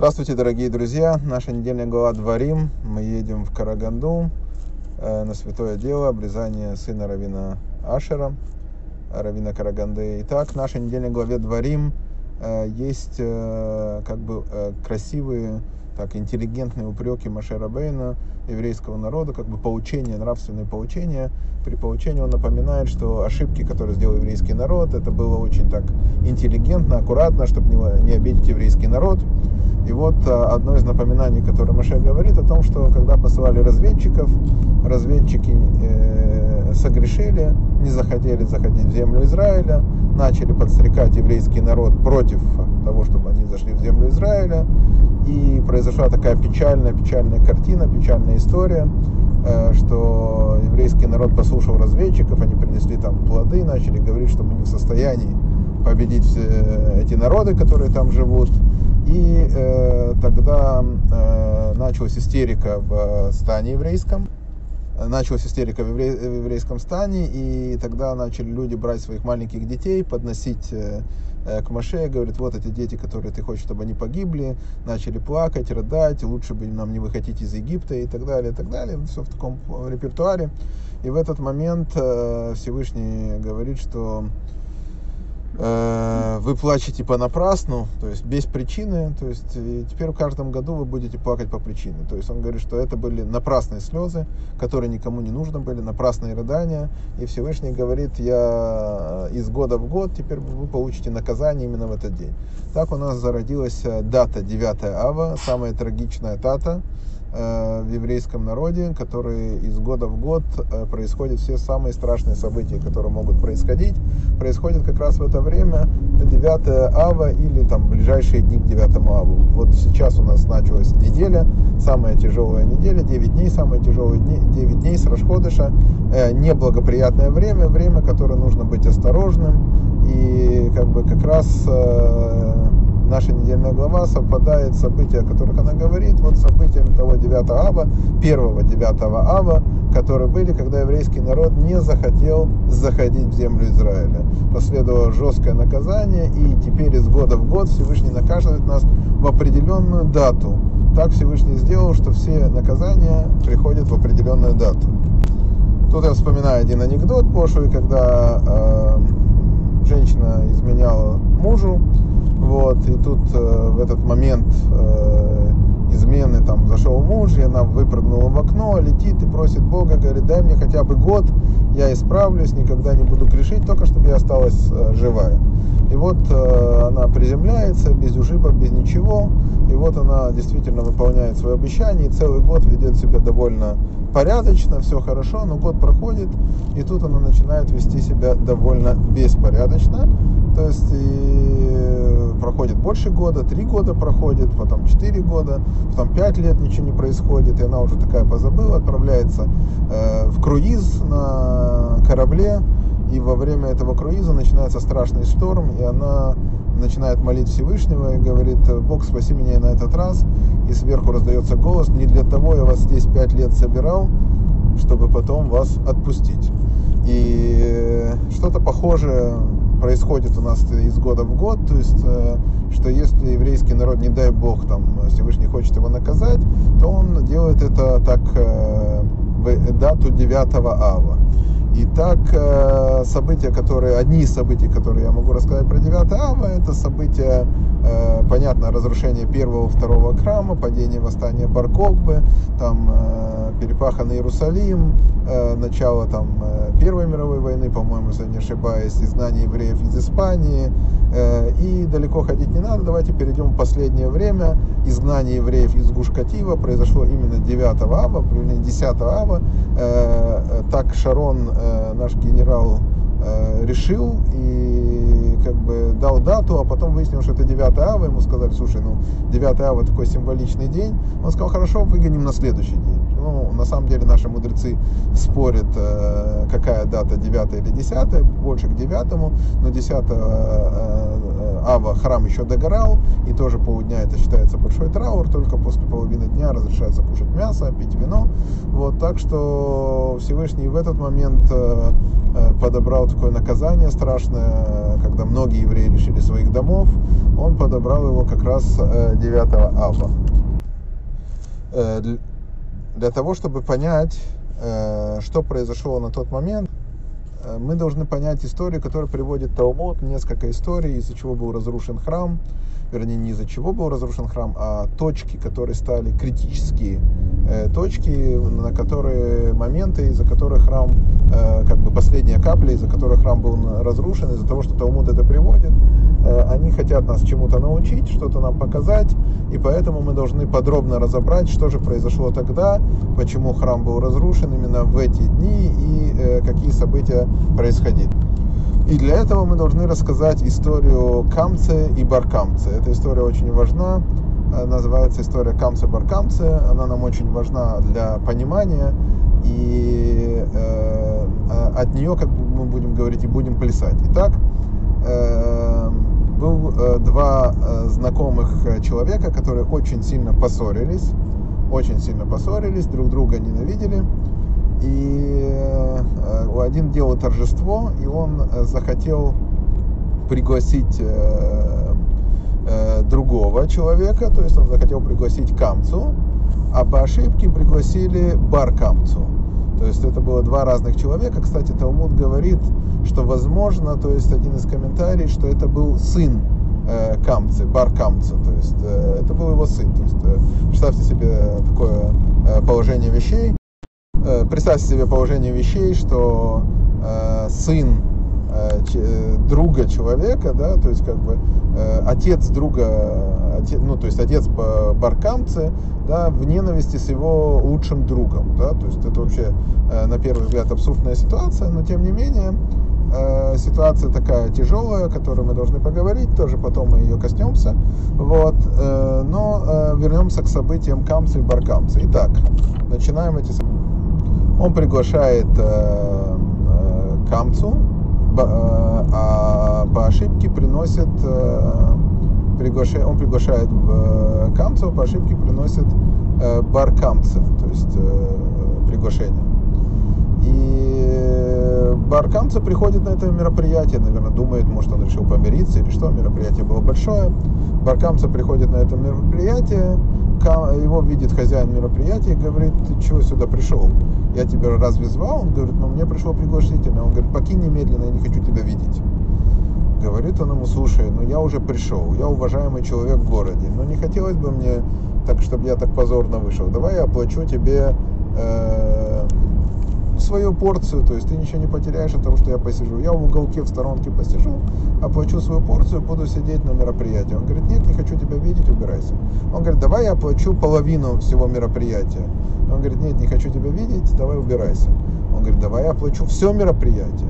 Здравствуйте, дорогие друзья! Наша недельная глава Дворим. Мы едем в Караганду э, на святое дело, обрезание сына Равина Ашера, Равина Караганды. Итак, в нашей недельной главе Дворим э, есть э, как бы э, красивые так, интеллигентные упреки Машера Бейна, еврейского народа, как бы поучение, нравственное поучение. При поучении он напоминает, что ошибки, которые сделал еврейский народ, это было очень так интеллигентно, аккуратно, чтобы не, не обидеть еврейский народ. И вот а, одно из напоминаний, которое Маше говорит, о том, что когда посылали разведчиков, разведчики э, согрешили, не захотели заходить в землю Израиля, начали подстрекать еврейский народ против того, чтобы они зашли в землю Израиля. И произошла такая печальная, печальная картина, печальная история, э, что еврейский народ послушал разведчиков, они принесли там плоды, начали говорить, что мы не в состоянии победить все эти народы, которые там живут. И э, тогда э, началась истерика в стане еврейском. Началась истерика в, евре, в еврейском стане, и тогда начали люди брать своих маленьких детей, подносить э, э к Маше, говорит, вот эти дети, которые ты хочешь, чтобы они погибли, начали плакать, рыдать, лучше бы нам не выходить из Египта и так далее, и так далее. Все в таком репертуаре. И в этот момент э, Всевышний говорит, что вы плачете понапрасну, то есть без причины, то есть теперь в каждом году вы будете плакать по причине. То есть он говорит, что это были напрасные слезы, которые никому не нужны были, напрасные рыдания. И Всевышний говорит, я из года в год, теперь вы получите наказание именно в этот день. Так у нас зародилась э, дата 9 ава, самая трагичная дата, Э, в еврейском народе, который из года в год э, происходят все самые страшные события, которые могут происходить, происходят как раз в это время 9 ава или там ближайшие дни к 9 аву. Вот сейчас у нас началась неделя, самая тяжелая неделя, 9 дней, самые тяжелые дни, 9 дней с Рашходыша, э, неблагоприятное время, время, которое нужно быть осторожным и как бы как раз наша недельная глава совпадает с события, о которых она говорит, вот событием того 9 ава, первого 9 ава, которые были, когда еврейский народ не захотел заходить в землю Израиля. Последовало жесткое наказание, и теперь из года в год Всевышний наказывает нас в определенную дату. Так Всевышний сделал, что все наказания приходят в определенную дату. Тут я вспоминаю один анекдот пошлый, когда э, женщина изменяла мужу, вот, и тут э, в этот момент э, измены там зашел муж, и она выпрыгнула в окно, летит и просит Бога, говорит, дай мне хотя бы год, я исправлюсь, никогда не буду грешить, только чтобы я осталась э, живая. И вот э, она приземляется без ушибов, без ничего, и вот она действительно выполняет свое обещание, и целый год ведет себя довольно порядочно, все хорошо, но год проходит, и тут она начинает вести себя довольно беспорядочно, то есть и проходит больше года, три года проходит, потом четыре года, потом пять лет ничего не происходит, и она уже такая позабыла, отправляется э, в круиз на корабле, и во время этого круиза начинается страшный шторм, и она начинает молить Всевышнего и говорит, Бог, спаси меня на этот раз. И сверху раздается голос, не для того я вас здесь пять лет собирал, чтобы потом вас отпустить. И что-то похожее происходит у нас из года в год, то есть, э, что если еврейский народ, не дай бог, там Всевышний хочет его наказать, то он делает это так э, в дату 9 ава. И так э, события, которые, одни из событий, которые я могу рассказать про 9 ава, это события, понятно, разрушение первого, второго храма, падение восстания Баркокбы, там перепаханный Иерусалим, начало там Первой мировой войны, по-моему, если не ошибаюсь, изгнание евреев из Испании. И далеко ходить не надо, давайте перейдем в последнее время. Изгнание евреев из Гушкатива произошло именно 9 ава, примерно 10 ава. Так Шарон Э, наш генерал э, решил и как бы дал дату, а потом выяснил, что это 9 ава, ему сказали, слушай, ну 9 ава такой символичный день. Он сказал, хорошо, выгоним на следующий день. Ну, на самом деле наши мудрецы спорят, э, какая дата, 9 или 10, больше к 9, но 10 ава храм еще догорал, и тоже полдня это считается большой траур, только после половины дня разрешается кушать мясо, пить вино. Вот, так что Всевышний в этот момент э, э, подобрал такое наказание страшное, когда многие евреи лишили своих домов, он подобрал его как раз 9 ава. Для того, чтобы понять, что произошло на тот момент, Э, мы должны понять историю, которую приводит Талмуд, несколько историй, из-за чего был разрушен храм, вернее, не из-за чего был разрушен храм, а точки, которые стали критические э, точки, на которые моменты, из-за которых храм, э, как бы последняя капля, из-за которых храм был разрушен, из-за того, что Талмуд это приводит, э, они хотят нас чему-то научить, что-то нам показать, и поэтому мы должны подробно разобрать, что же произошло тогда, почему храм был разрушен именно в эти дни и э, какие события происходили. И для этого мы должны рассказать историю Камце и Баркамце. Эта история очень важна, э, называется история Камце Баркамце. Она нам очень важна для понимания, и э, от нее, как мы будем говорить, и будем плясать. Итак, э, был э, два э, знакомых человека, которые очень сильно поссорились, очень сильно поссорились, друг друга ненавидели. И э, один делал торжество, и он э, захотел пригласить э, другого человека, то есть он захотел пригласить камцу, а по ошибке пригласили бар камцу. То есть это было два разных человека. Кстати, Талмуд говорит, что возможно, то есть один из комментариев, что это был сын э, Камцы, бар Камца, то есть э, это был его сын. То есть э, представьте себе такое э, положение вещей. Э, представьте себе положение вещей, что э, сын э, э, друга человека, да, то есть как бы э, отец друга, отец, ну то есть отец баркамцы, да, в ненависти с его лучшим другом, да, то есть это вообще э, на первый взгляд абсурдная ситуация, но тем не менее э, ситуация такая тяжелая, о которой мы должны поговорить, тоже потом мы ее коснемся, вот, э, но э, вернемся к событиям камцы и баркамцы. Итак, начинаем эти он приглашает камцу, а по ошибке приносит приглашает, он приглашает э, камцу, по ошибке приносит э, бар камца, то есть приглашение. И бар камца приходит на это мероприятие, наверное, думает, может он решил помириться или что, мероприятие было большое. Бар камца приходит на это мероприятие, его видит хозяин мероприятия и говорит, ты чего сюда пришел? Я тебя разве звал? Он говорит, ну мне пришло пригласительное. Он говорит, покинь немедленно, я не хочу тебя видеть. Говорит он ему, слушай, ну я уже пришел, я уважаемый человек в городе, но не хотелось бы мне так, чтобы я так позорно вышел. Давай я оплачу тебе э, свою порцию, то есть ты ничего не потеряешь от того, что я посижу. Я в уголке, в сторонке посижу, оплачу свою порцию, буду сидеть на мероприятии. Он говорит, нет, не хочу тебя видеть, убирайся. Он говорит, давай я оплачу половину всего мероприятия. Он говорит, нет, не хочу тебя видеть, давай убирайся. Он говорит, давай я оплачу все мероприятие.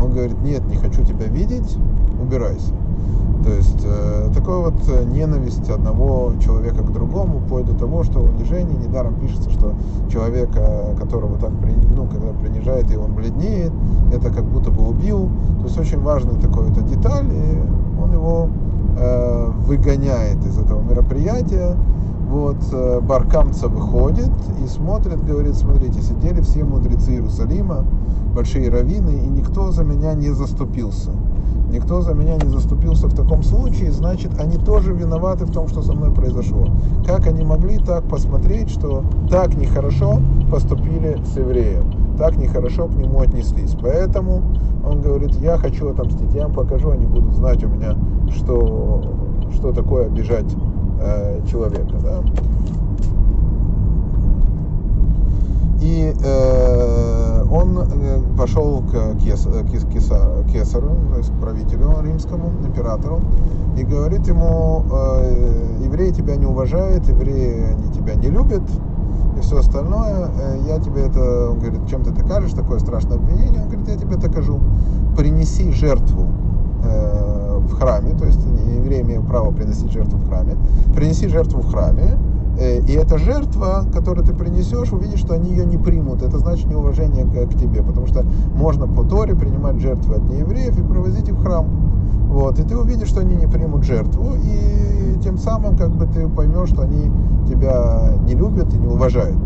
Он говорит, нет, не хочу тебя видеть, убирайся. То есть э, такая вот э, ненависть одного человека к другому, вплоть до того, что унижение, недаром пишется, что человека, которого так, ну, когда принижает, и он бледнеет, это как будто бы убил. То есть очень важная такая вот деталь, и он его э, выгоняет из этого мероприятия. Вот э, Баркамца выходит и смотрит, говорит, смотрите, сидели все мудрецы Иерусалима, большие раввины, и никто за меня не заступился никто за меня не заступился в таком случае, значит, они тоже виноваты в том, что со мной произошло. Как они могли так посмотреть, что так нехорошо поступили с евреем, так нехорошо к нему отнеслись. Поэтому он говорит, я хочу отомстить, я им покажу, они будут знать у меня, что, что такое обижать э, человека. Да? И э, он э, пошел к, э, к кесару, то есть к правителю римскому, императору, и говорит ему, э, евреи тебя не уважают, евреи они тебя не любят, и все остальное, э, я тебе это, он говорит, чем ты докажешь, такое страшное обвинение, он говорит, я тебе докажу, принеси жертву э, в храме, то есть евреи имеют право приносить жертву в храме, принеси жертву в храме, Э, и эта жертва, которую ты принесешь, увидишь, что они ее не примут. Это значит неуважение к, к тебе, потому что можно по Торе принимать жертвы от неевреев и провозить их в храм. Вот, и ты увидишь, что они не примут жертву, и тем самым как бы ты поймешь, что они тебя не любят и не уважают.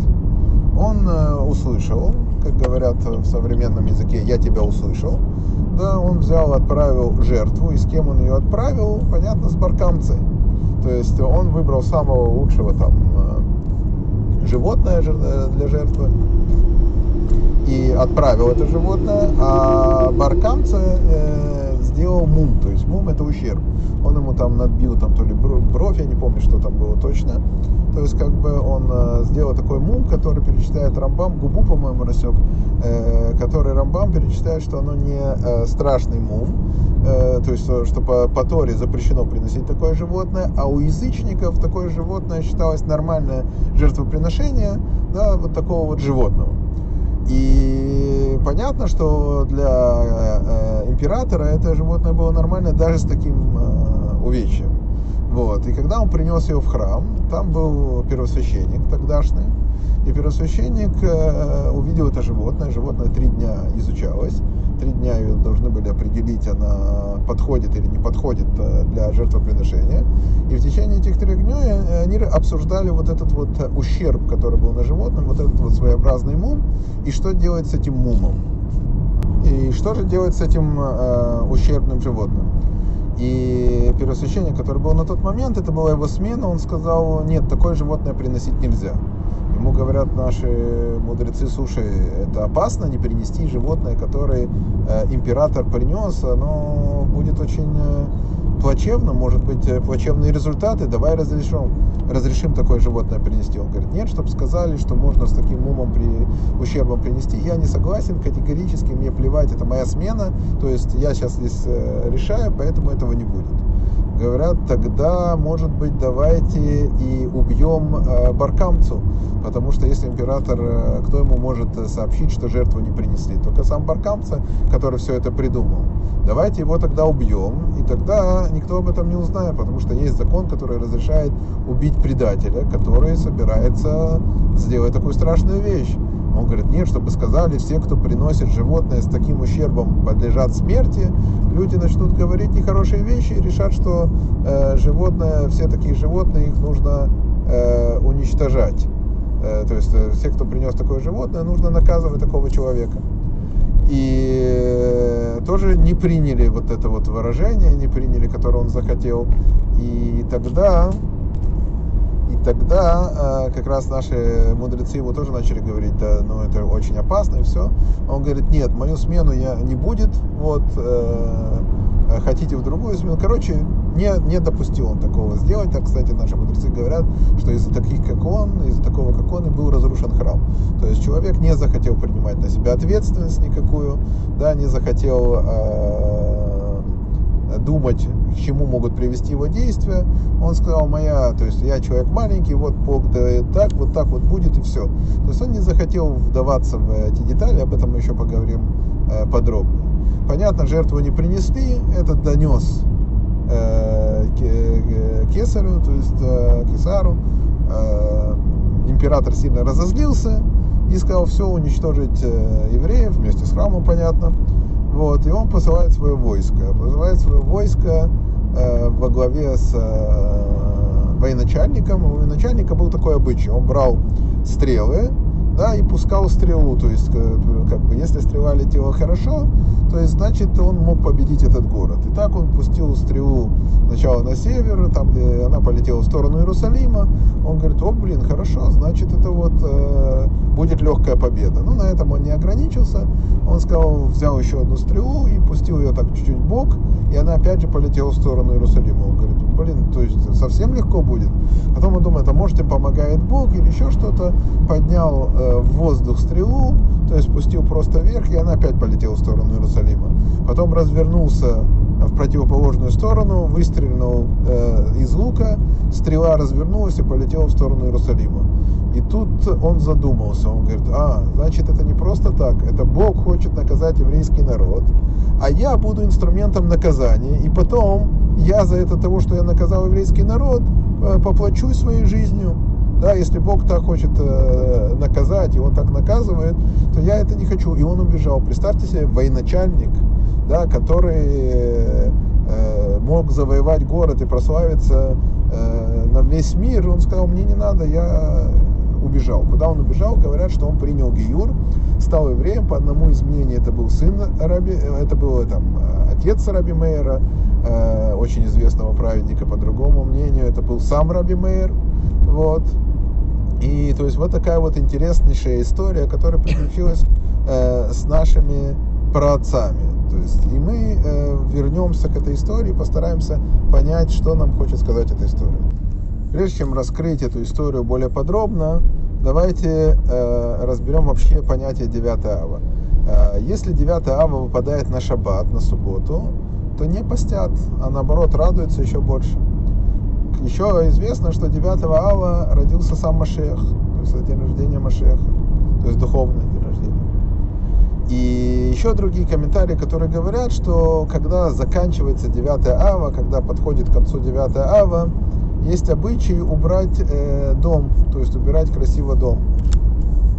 Он э, услышал, как говорят в современном языке, я тебя услышал, да, он взял, отправил жертву, и с кем он ее отправил, понятно, с баркамцей. То есть он выбрал самого лучшего там э, животное э, для жертвы и отправил это животное, а баркамца э, сделал мум, то есть мум это ущерб. Он ему там надбил там то ли бровь, я не помню, что там было точно. То есть как бы он э, сделал такой мум, который перечисляет Рамбам, губу, по-моему, рассек, э, который Рамбам перечисляет, что оно не э, страшный мум, э, то есть что по, по Торе запрещено приносить такое животное, а у язычников такое животное считалось нормальное жертвоприношение, да, вот такого вот животного. И понятно, что для э, императора это животное было нормально даже с таким э, увечьем. Вот. И когда он принес ее в храм, там был первосвященник тогдашний, и первосвященник э, увидел это животное, животное три дня изучалось, три дня ее должны были определить, она подходит или не подходит э, для жертвоприношения. И в течение этих трех дней э, они обсуждали вот этот вот ущерб, который был на животном, вот этот вот своеобразный мум, и что делать с этим мумом. И что же делать с этим э, ущербным животным? И первосвященник, который был на тот момент, это была его смена, он сказал, нет, такое животное приносить нельзя. Ему говорят наши мудрецы, слушай, это опасно не принести животное, которое э, император принес, оно будет очень э, плачевно, может быть э, плачевные результаты, давай разрешим, разрешим такое животное принести. Он говорит, нет, чтобы сказали, что можно с таким умом при ущербом принести. Я не согласен, категорически мне плевать, это моя смена, то есть я сейчас здесь э, решаю, поэтому этого не будет говорят, тогда, может быть, давайте и убьем э, Баркамцу, потому что если император, э, кто ему может сообщить, что жертву не принесли? Только сам Баркамца, который все это придумал. Давайте его тогда убьем, и тогда никто об этом не узнает, потому что есть закон, который разрешает убить предателя, который собирается сделать такую страшную вещь. Он говорит, нет, чтобы сказали, все, кто приносит животное с таким ущербом, подлежат смерти. Люди начнут говорить нехорошие вещи и решат, что э, животное, все такие животные, их нужно э, уничтожать. Э, то есть э, все, кто принес такое животное, нужно наказывать такого человека. И э, тоже не приняли вот это вот выражение, не приняли, которое он захотел. И тогда тогда э, как раз наши мудрецы его тоже начали говорить, да, ну это очень опасно и все. Он говорит, нет, мою смену я не будет, вот, хотите в другую смену. Короче, не, не допустил он такого сделать. Так, кстати, наши мудрецы говорят, что из-за таких, как он, из-за такого, как он, и был разрушен храм. То есть человек не захотел принимать на себя ответственность никакую, да, не захотел э, думать к чему могут привести его действия. Он сказал, моя, то есть я человек маленький, вот Бог да так, вот так вот будет и все. То есть он не захотел вдаваться в эти детали, об этом мы еще поговорим э, подробнее. Понятно, жертву не принесли, этот донес э, кесарю, то есть э, кесару. Э, император сильно разозлился и сказал, все, уничтожить э, евреев вместе с храмом, понятно. Вот, и он посылает свое войско. Посылает свое войско э, во главе с э, военачальником. У военачальника был такой обычай. Он брал стрелы, да, и пускал стрелу. То есть, стрела летела хорошо, то есть, значит, он мог победить этот город. И так он пустил стрелу сначала на север, там, где она полетела в сторону Иерусалима. Он говорит, о, блин, хорошо, значит, это вот э, будет легкая победа. Ну, на этом он не ограничился. Он сказал, взял еще одну стрелу и пустил ее так чуть-чуть в бок, и она опять же полетела в сторону Иерусалима. Он говорит, блин, то есть совсем легко будет. Потом он думает, а может им помогает Бог или еще что-то. Поднял э, в воздух стрелу, то есть пустил просто вверх, и она опять полетела в сторону Иерусалима. Потом развернулся в противоположную сторону, выстрелил э, из лука, стрела развернулась и полетела в сторону Иерусалима. И тут он задумался, он говорит, а, значит, это не просто так, это Бог хочет наказать еврейский народ, а я буду инструментом наказания, и потом я за это того, что я наказал еврейский народ, э, поплачусь своей жизнью. Да, если Бог так хочет э, наказать, и Он так наказывает, то я это не хочу. И он убежал. Представьте себе, военачальник, да, который э, мог завоевать город и прославиться на весь мир, он сказал, мне не надо, я убежал. Куда он убежал? Говорят, что он принял Гиюр, стал евреем. По одному из мнений это был сын Раби, это был там, отец Раби Мейера, э, очень известного праведника. По другому мнению, это был сам Раби Мейер. Вот. И то есть вот такая вот интереснейшая история, которая приключилась э, с нашими праотцами. То есть и мы э, вернемся к этой истории, постараемся понять, что нам хочет сказать эта история. Прежде чем раскрыть эту историю более подробно, давайте э, разберем вообще понятие 9 ава. Э, если 9 ава выпадает на шаббат, на субботу, то не постят, а наоборот радуются еще больше. Еще известно, что 9 ава родился сам Машех, то есть день рождения Машеха, то есть духовный день рождения. И еще другие комментарии, которые говорят, что когда заканчивается 9 ава, когда подходит к концу 9 ава, есть обычай убрать э, дом, то есть убирать красиво дом.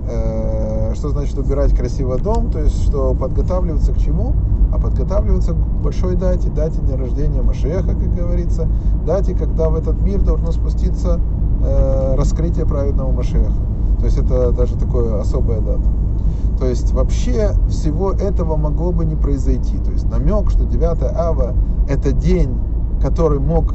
Э, что значит убирать красиво дом? То есть что подготавливаться к чему? А подготавливаться к большой дате, дате дня рождения Машеха, как говорится, дате, когда в этот мир должно спуститься э, раскрытие праведного Машеха. То есть это даже такое особая дата. То есть вообще всего этого могло бы не произойти. То есть намек, что 9 ава это день, который мог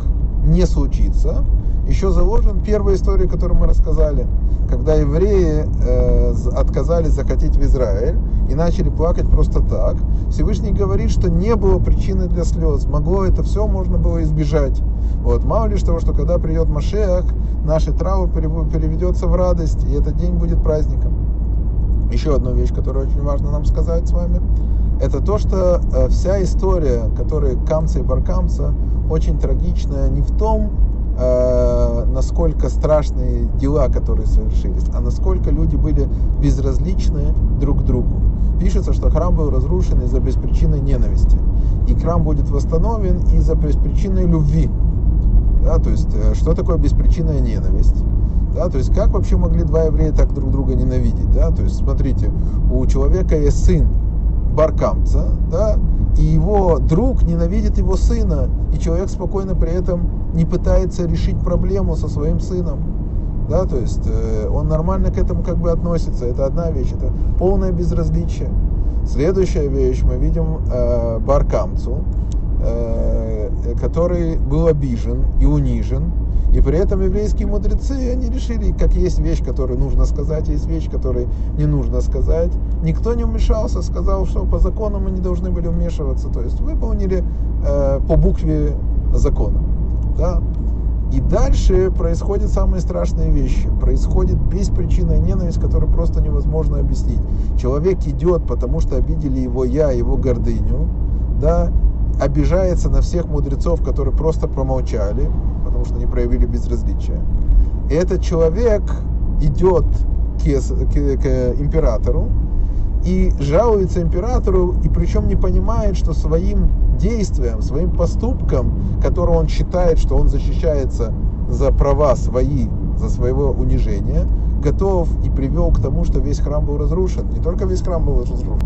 не случится. Еще заложен первая история, которую мы рассказали, когда евреи э, отказались захотеть в Израиль и начали плакать просто так. Всевышний говорит, что не было причины для слез, могло это все можно было избежать. Вот. Мало лишь того, что когда придет Машех, наш траур переведется в радость, и этот день будет праздником. Еще одну вещь, которую очень важно нам сказать с вами, это то, что э, вся история, которая Камца и Баркамца, очень трагичная не в том, э, насколько страшные дела, которые совершились, а насколько люди были безразличны друг к другу. Пишется, что храм был разрушен из-за беспричинной ненависти. И храм будет восстановлен из-за беспричинной любви. Да, то есть, э, что такое беспричинная ненависть? Да, то есть, как вообще могли два еврея так друг друга ненавидеть? Да? То есть, смотрите, у человека есть сын, баркамца, да, и его друг ненавидит его сына, и человек спокойно при этом не пытается решить проблему со своим сыном. Да, то есть э, он нормально к этому как бы относится. Это одна вещь, это полное безразличие. Следующая вещь, мы видим э, Баркамцу, э, который был обижен и унижен, и при этом еврейские мудрецы, они решили, как есть вещь, которую нужно сказать, есть вещь, которую не нужно сказать. Никто не вмешался, сказал, что по закону мы не должны были вмешиваться. То есть выполнили э, по букве закона. Да? И дальше происходят самые страшные вещи. Происходит беспричинная ненависть, которую просто невозможно объяснить. Человек идет, потому что обидели его я, его гордыню, да, обижается на всех мудрецов, которые просто промолчали, потому что не проявили безразличия. И этот человек идет к, к, к императору и жалуется императору, и причем не понимает, что своим действием, своим поступком, который он считает, что он защищается за права свои, за своего унижения, готов и привел к тому, что весь храм был разрушен. Не только весь храм был разрушен,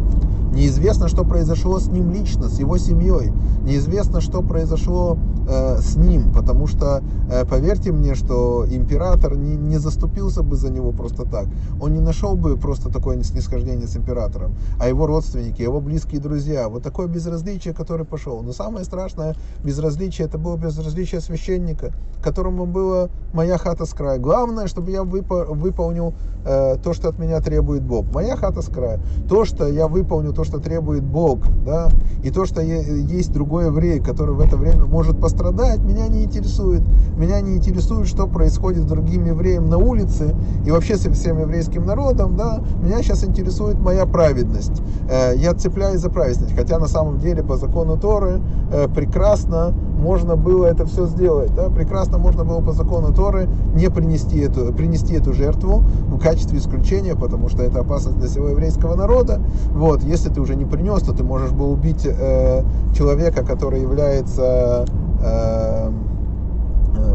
Неизвестно, что произошло с ним лично, с его семьей. Неизвестно, что произошло э, с ним, потому что, э, поверьте мне, что император не, не заступился бы за него просто так. Он не нашел бы просто такое снисхождение с императором, а его родственники, его близкие друзья. Вот такое безразличие, которое пошел. Но самое страшное безразличие, это было безразличие священника, которому было моя хата с края. Главное, чтобы я выпо- выполнил э, то, что от меня требует Бог. Моя хата с края. То, что я выполню, то, то, что требует Бог, да, и то, что есть другой еврей, который в это время может пострадать, меня не интересует. Меня не интересует, что происходит с другим евреем на улице и вообще со всем еврейским народом, да. Меня сейчас интересует моя праведность. Э, я цепляюсь за праведность, хотя на самом деле по закону Торы э, прекрасно можно было это все сделать, да, прекрасно можно было по закону Торы не принести эту, принести эту жертву в качестве исключения, потому что это опасность для всего еврейского народа. Вот, если ты уже не принес, то ты можешь был убить э, человека, который является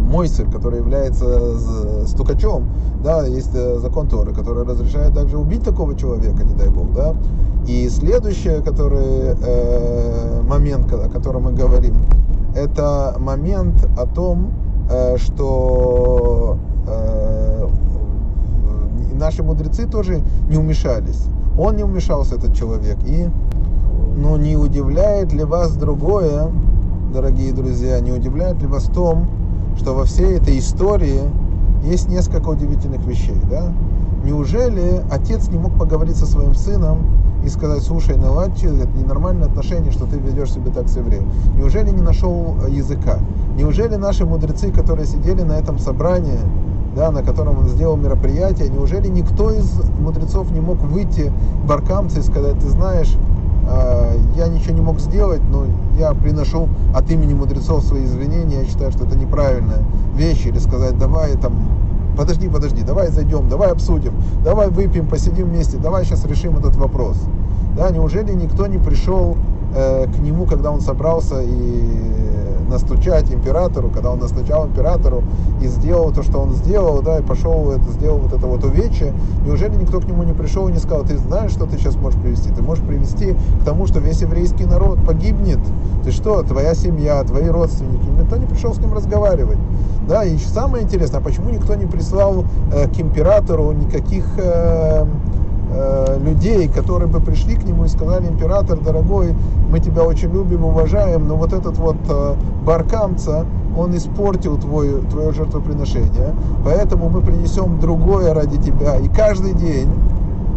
Мойсер, который является стукачом, да, есть э, закон Торы, который разрешает также убить такого человека, не дай бог, да. И следующий, который, э, момент, о котором мы говорим, это момент о том, э, что э, наши мудрецы тоже не умешались. Он не умешался, этот человек. И, ну, не удивляет ли вас другое, дорогие друзья, не удивляет ли вас в том, что во всей этой истории есть несколько удивительных вещей, да? Неужели отец не мог поговорить со своим сыном и сказать, слушай, наладь, это ненормальное отношение, что ты ведешь себя так с евреем. Неужели не нашел языка? Неужели наши мудрецы, которые сидели на этом собрании, да, на котором он сделал мероприятие, неужели никто из мудрецов не мог выйти баркамцы и сказать, ты знаешь, я ничего не мог сделать, но я приношу от имени мудрецов свои извинения, я считаю, что это неправильная вещь, или сказать, давай там, подожди, подожди, давай зайдем, давай обсудим, давай выпьем, посидим вместе, давай сейчас решим этот вопрос. Да, неужели никто не пришел э, к нему, когда он собрался и настучать императору, когда он настучал императору и сделал то, что он сделал, да, и пошел, это, сделал вот это вот увечье, неужели никто к нему не пришел и не сказал, ты знаешь, что ты сейчас можешь привести? Ты можешь привести к тому, что весь еврейский народ погибнет. Ты что, твоя семья, твои родственники, никто не пришел с ним разговаривать. Да, и самое интересное, а почему никто не прислал э, к императору никаких э, Э, людей, которые бы пришли к нему и сказали, император, дорогой, мы тебя очень любим, уважаем, но вот этот вот э, баркамца, он испортил твой, твое жертвоприношение, поэтому мы принесем другое ради тебя. И каждый день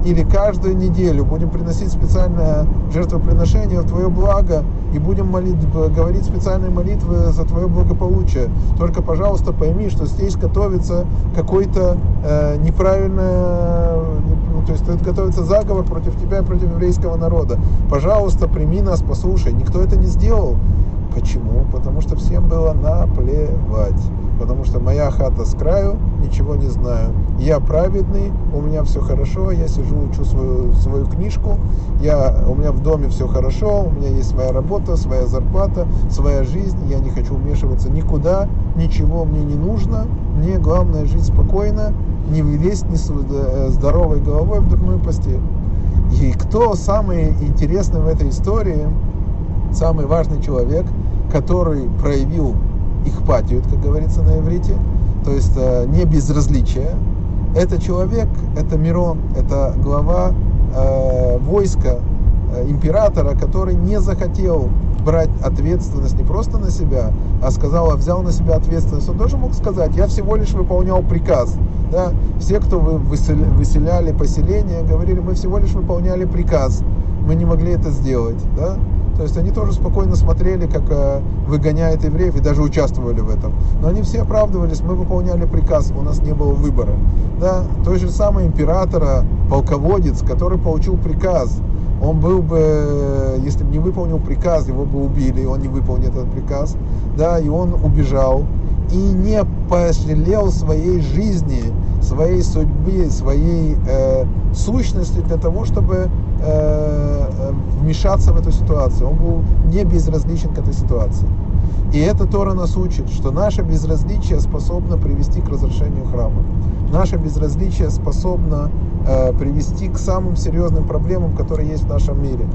или каждую неделю будем приносить специальное жертвоприношение в Твое благо и будем молить, говорить специальные молитвы за Твое благополучие. Только, пожалуйста, пойми, что здесь готовится какой-то э, неправильное, ну, то есть готовится заговор против тебя и против еврейского народа. Пожалуйста, прими нас, послушай. Никто это не сделал. Почему? Потому что всем было наплевать. Потому что моя хата с краю, ничего не знаю. Я праведный, у меня все хорошо, я сижу, учу свою, свою книжку, я, у меня в доме все хорошо, у меня есть своя работа, своя зарплата, своя жизнь, я не хочу вмешиваться никуда, ничего мне не нужно, мне главное жить спокойно, не лезть не с э, здоровой головой в дурную постель. И кто самый интересный в этой истории, самый важный человек, который проявил ихпатию, как говорится на иврите, то есть э, не безразличие. Это человек, это Мирон, это глава э, войска э, императора, который не захотел брать ответственность не просто на себя, а сказал, а взял на себя ответственность. Он тоже мог сказать, я всего лишь выполнял приказ. Да? Все, кто вы выселяли поселение, говорили, мы всего лишь выполняли приказ. Мы не могли это сделать. Да? То есть они тоже спокойно смотрели, как э, выгоняет евреев, и даже участвовали в этом. Но они все оправдывались, мы выполняли приказ, у нас не было выбора. Да? Той же самый императора, полководец, который получил приказ, он был бы, если бы не выполнил приказ, его бы убили, он не выполнил этот приказ, да, и он убежал, и не пожалел своей жизни, своей судьбе, своей э, сущности для того, чтобы э, э, вмешаться в эту ситуацию. Он был не безразличен к этой ситуации. И это Тора нас учит, что наше безразличие способно привести к разрушению храма. Наше безразличие способно э, привести к самым серьезным проблемам, которые есть в нашем мире.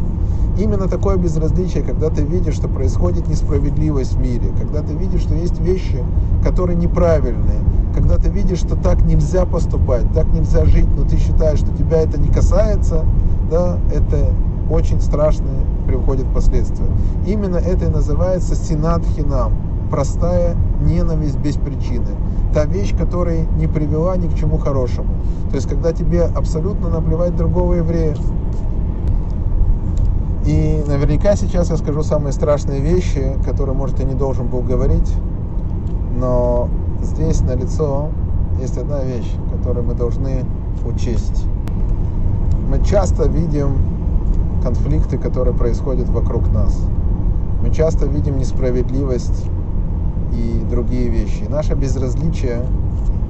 Именно такое безразличие, когда ты видишь, что происходит несправедливость в мире, когда ты видишь, что есть вещи, которые неправильные, когда ты видишь, что так нельзя поступать, так нельзя жить, но ты считаешь, что тебя это не касается, да, это очень страшные приходят последствия. Именно это и называется синат хинам, простая ненависть без причины. Та вещь, которая не привела ни к чему хорошему. То есть, когда тебе абсолютно наплевать другого еврея. И наверняка сейчас я скажу самые страшные вещи, которые, может, я не должен был говорить, но здесь на лицо есть одна вещь, которую мы должны учесть. Мы часто видим конфликты, которые происходят вокруг нас. Мы часто видим несправедливость и другие вещи. И наше безразличие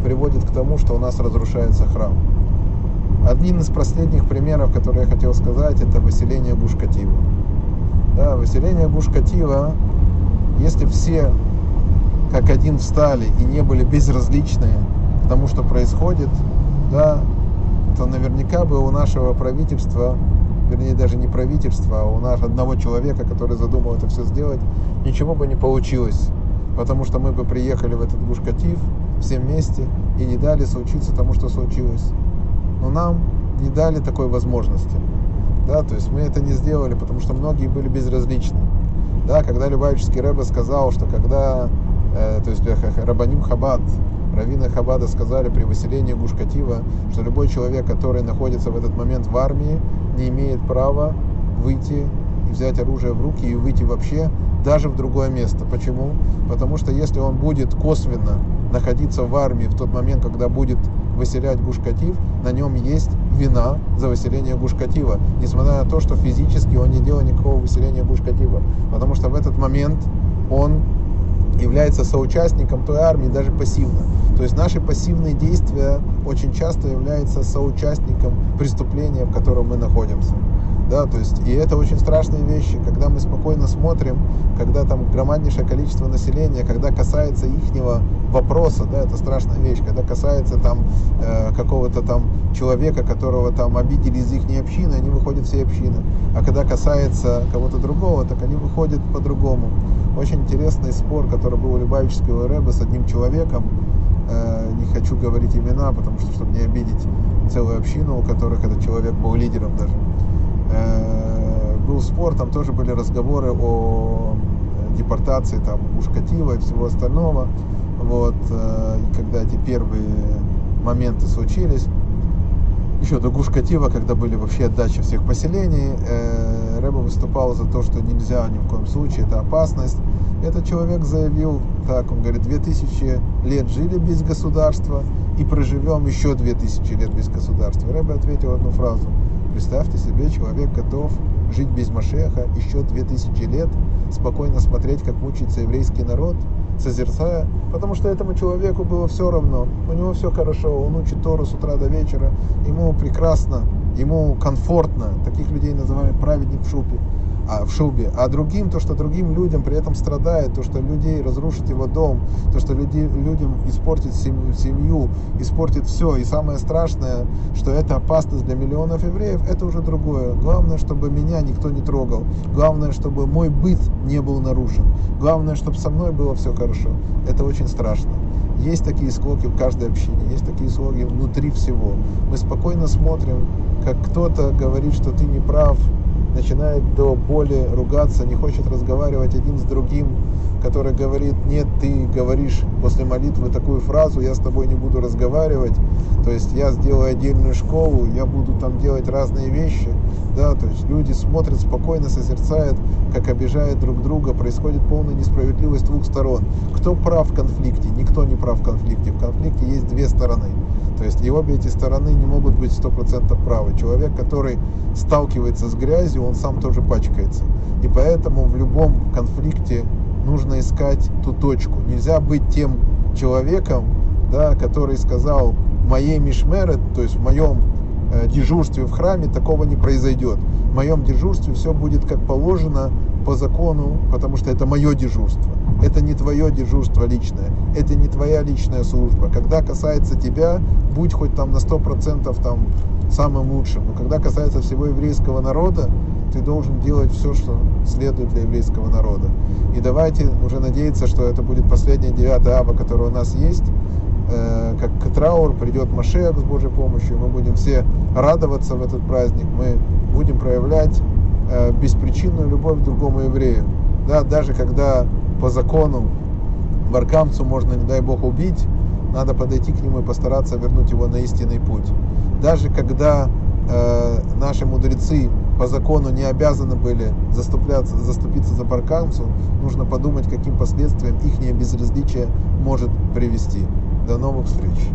приводит к тому, что у нас разрушается храм. Один из последних примеров, который я хотел сказать, это выселение Гушкатива. Да, выселение Гушкатива, если все как один встали и не были безразличны к тому, что происходит, да, то наверняка бы у нашего правительства вернее даже не правительства, а у нас одного человека, который задумал это все сделать, ничего бы не получилось. Потому что мы бы приехали в этот Гушкатив все вместе и не дали случиться тому, что случилось. Но нам не дали такой возможности. Да, то есть мы это не сделали, потому что многие были безразличны. Да, когда Любавический Рэбе сказал, что когда, э, то есть Рабаним Хабад, Равина Хабада сказали при выселении Гушкатива, что любой человек, который находится в этот момент в армии, не имеет права выйти и взять оружие в руки и выйти вообще даже в другое место. Почему? Потому что если он будет косвенно находиться в армии в тот момент, когда будет выселять Гушкатив, на нем есть вина за выселение Гушкатива, несмотря на то, что физически он не делал никакого выселения Гушкатива, потому что в этот момент он является соучастником той армии даже пассивно. То есть наши пассивные действия очень часто являются соучастником преступления, в котором мы находимся. Да, то есть, и это очень страшные вещи, когда мы спокойно смотрим, когда там громаднейшее количество населения, когда касается ихнего вопроса, да, это страшная вещь, когда касается там э, какого-то там человека, которого там обидели из их общины, они выходят все общины, а когда касается кого-то другого, так они выходят по-другому. Очень интересный спор, который был у Любавического Рэба с одним человеком, э, не хочу говорить имена, потому что, чтобы не обидеть целую общину, у которых этот человек был лидером даже. Э, был спор, там тоже были разговоры о депортации там Ушкатива и всего остального. Вот, э, и когда эти первые моменты случились, еще до Гушкатива, когда были вообще отдачи всех поселений, э, Рэба выступал за то, что нельзя ни в коем случае, это опасность. Этот человек заявил, так, он говорит, 2000 лет жили без государства и проживем еще 2000 лет без государства. Рэба ответил одну фразу – Представьте себе, человек готов жить без Машеха еще 2000 лет, спокойно смотреть, как мучается еврейский народ, созерцая, потому что этому человеку было все равно, у него все хорошо, он учит Тору с утра до вечера, ему прекрасно, ему комфортно, таких людей называют праведник в шубе а, в шубе, а другим, то, что другим людям при этом страдает, то, что людей разрушит его дом, то, что люди, людям испортит семью, семью, испортит все. И самое страшное, что это опасность для миллионов евреев, это уже другое. Главное, чтобы меня никто не трогал. Главное, чтобы мой быт не был нарушен. Главное, чтобы со мной было все хорошо. Это очень страшно. Есть такие склоки в каждой общине, есть такие склоки внутри всего. Мы спокойно смотрим, как кто-то говорит, что ты не прав, начинает до боли ругаться, не хочет разговаривать один с другим, который говорит, нет, ты говоришь после молитвы такую фразу, я с тобой не буду разговаривать, то есть я сделаю отдельную школу, я буду там делать разные вещи, да, то есть люди смотрят спокойно, созерцают, как обижают друг друга, происходит полная несправедливость двух сторон. Кто прав в конфликте? Никто не прав в конфликте. В конфликте есть две стороны. То есть и обе эти стороны не могут быть 100% правы. Человек, который сталкивается с грязью, он сам тоже пачкается. И поэтому в любом конфликте нужно искать ту точку. Нельзя быть тем человеком, да, который сказал, моей мишмеры, то есть в моем э, дежурстве в храме такого не произойдет. В моем дежурстве все будет как положено по закону, потому что это мое дежурство. Это не твое дежурство личное, это не твоя личная служба. Когда касается тебя, будь хоть там на 100% там самым лучшим. Но когда касается всего еврейского народа, ты должен делать все, что следует для еврейского народа. И давайте уже надеяться, что это будет последняя 9 ава, которая у нас есть. Э, как траур, придет Машех с Божьей помощью, мы будем все радоваться в этот праздник, мы будем проявлять э, беспричинную любовь к другому еврею. Да, даже когда по закону варкамцу можно, не дай Бог, убить, надо подойти к нему и постараться вернуть его на истинный путь. Даже когда э, наши мудрецы по закону не обязаны были заступляться, заступиться за баркамцу, нужно подумать, каким последствиям их безразличие может привести. До новых встреч!